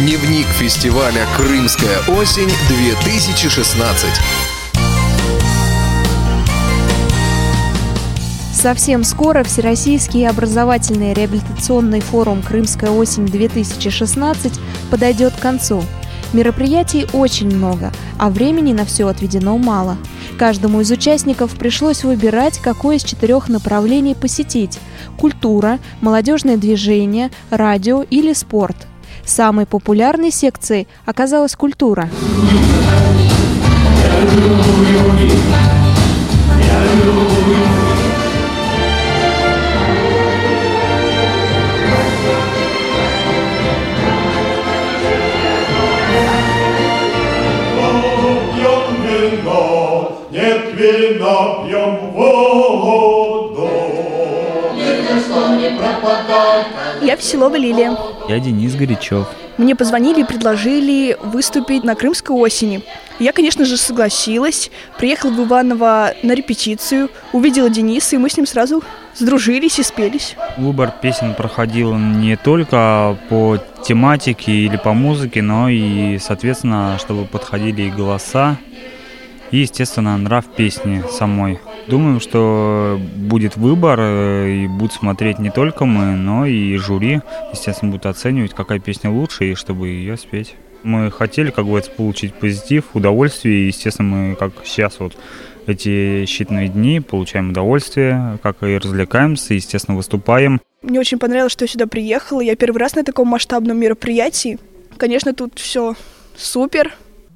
Дневник фестиваля «Крымская осень-2016». Совсем скоро Всероссийский образовательный реабилитационный форум «Крымская осень-2016» подойдет к концу. Мероприятий очень много, а времени на все отведено мало. Каждому из участников пришлось выбирать, какое из четырех направлений посетить – культура, молодежное движение, радио или спорт. Самой популярной секцией оказалась культура. нет Я Веселова Лилия. Я Денис Горячев. Мне позвонили и предложили выступить на Крымской осени. Я, конечно же, согласилась. Приехала в Иваново на репетицию, увидела Дениса, и мы с ним сразу сдружились и спелись. Выбор песен проходил не только по тематике или по музыке, но и, соответственно, чтобы подходили и голоса, и, естественно, нрав песни самой. Думаем, что будет выбор, э, и будут смотреть не только мы, но и жюри, естественно, будут оценивать, какая песня лучше, и чтобы ее спеть. Мы хотели, как бы, получить позитив, удовольствие, и, естественно, мы, как сейчас вот эти считанные дни получаем удовольствие, как и развлекаемся, естественно, выступаем. Мне очень понравилось, что я сюда приехала. Я первый раз на таком масштабном мероприятии. Конечно, тут все супер,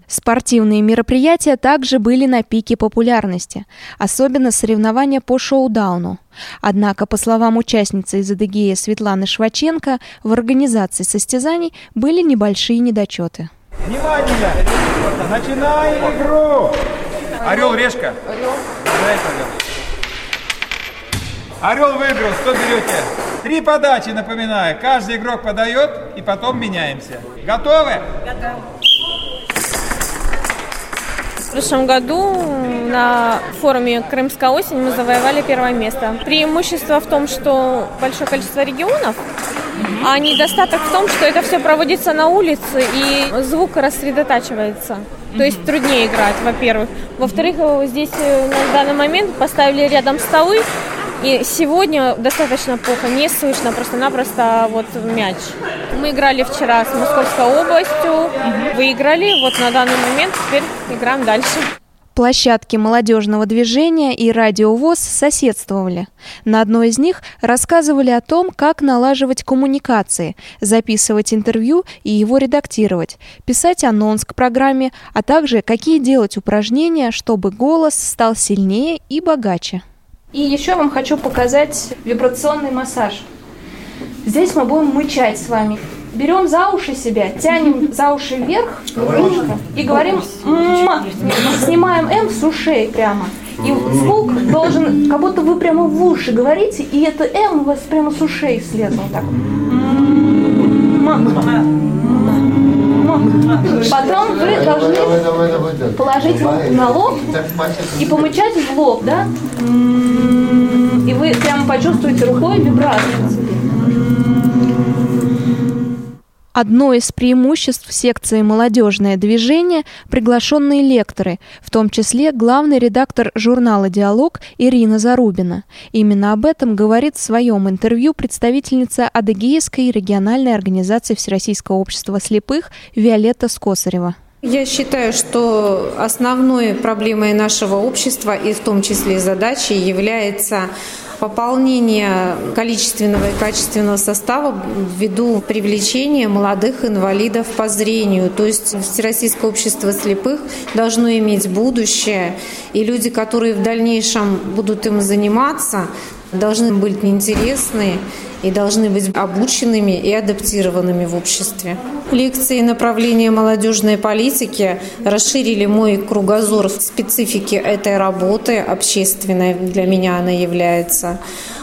Спортивные мероприятия также были на пике популярности, особенно соревнования по шоу-дауну. Однако, по словам участницы из Адыгеи Светланы Шваченко, в организации состязаний были небольшие недочеты. Внимание! Начинаем игру! Орел, решка. Орел. Орел выиграл, что берете? Три подачи, напоминаю. Каждый игрок подает, и потом меняемся. Готовы? Готовы. В прошлом году на форуме «Крымская осень» мы завоевали первое место. Преимущество в том, что большое количество регионов, а недостаток в том, что это все проводится на улице и звук рассредотачивается. То есть труднее играть, во-первых. Во-вторых, здесь э, на данный момент поставили рядом столы, и сегодня достаточно плохо, не слышно просто-напросто вот мяч. Мы играли вчера с Московской областью, выиграли, вот на данный момент теперь играем дальше. Площадки молодежного движения и радиовоз соседствовали. На одной из них рассказывали о том, как налаживать коммуникации, записывать интервью и его редактировать, писать анонс к программе, а также какие делать упражнения, чтобы голос стал сильнее и богаче. И еще вам хочу показать вибрационный массаж. Здесь мы будем мычать с вами. Берем за уши себя, тянем за уши вверх и говорим «ма». Снимаем «м» с ушей прямо. И звук должен, как будто вы прямо в уши говорите, и это «м» у вас прямо с ушей слезло. Так. Потом вы должны положить руку на лоб и помычать в лоб, да? И вы прямо почувствуете рукой вибрацию. Одно из преимуществ секции «Молодежное движение» – приглашенные лекторы, в том числе главный редактор журнала «Диалог» Ирина Зарубина. Именно об этом говорит в своем интервью представительница Адыгейской региональной организации Всероссийского общества слепых Виолетта Скосарева. Я считаю, что основной проблемой нашего общества и в том числе задачей является пополнение количественного и качественного состава ввиду привлечения молодых инвалидов по зрению. То есть Всероссийское общество слепых должно иметь будущее, и люди, которые в дальнейшем будут им заниматься, должны быть интересны и должны быть обученными и адаптированными в обществе. Лекции направления молодежной политики расширили мой кругозор в специфике этой работы, общественной для меня она является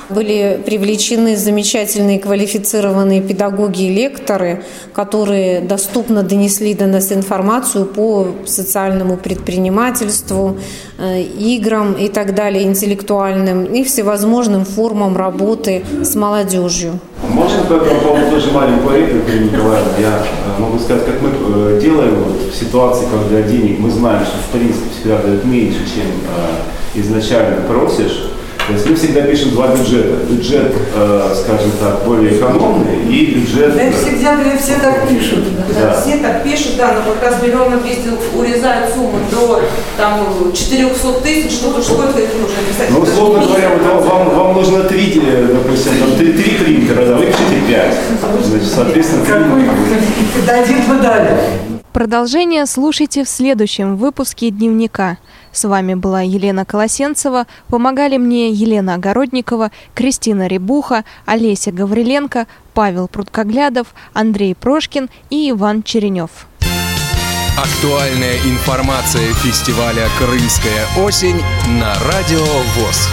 были привлечены замечательные квалифицированные педагоги и лекторы, которые доступно донесли до нас информацию по социальному предпринимательству, э, играм и так далее, интеллектуальным и всевозможным формам работы с молодежью. Можно по этому поводу тоже маленькую реплику, Николаевна? Я э, могу сказать, как мы э, делаем вот, в ситуации, когда денег мы знаем, что в принципе всегда дают меньше, чем э, изначально просишь. То есть мы всегда пишем два бюджета. Бюджет, э, скажем так, более экономный и бюджет... Да, всегда все так пишут. Да. Все так пишут, да, но как раз миллиона двести урезают сумму до там 400 тысяч, ну то сколько их нужно писать? Ну, Это условно говоря, вот вам, вам, вам нужно три, допустим, там, три, три принтера, да, вы пишите пять. Значит, соответственно, три- Дадим мы дали. Продолжение слушайте в следующем выпуске «Дневника». С вами была Елена Колосенцева. Помогали мне Елена Огородникова, Кристина Рябуха, Олеся Гавриленко, Павел Пруткоглядов, Андрей Прошкин и Иван Черенев. Актуальная информация фестиваля «Крымская осень» на Радио ВОЗ.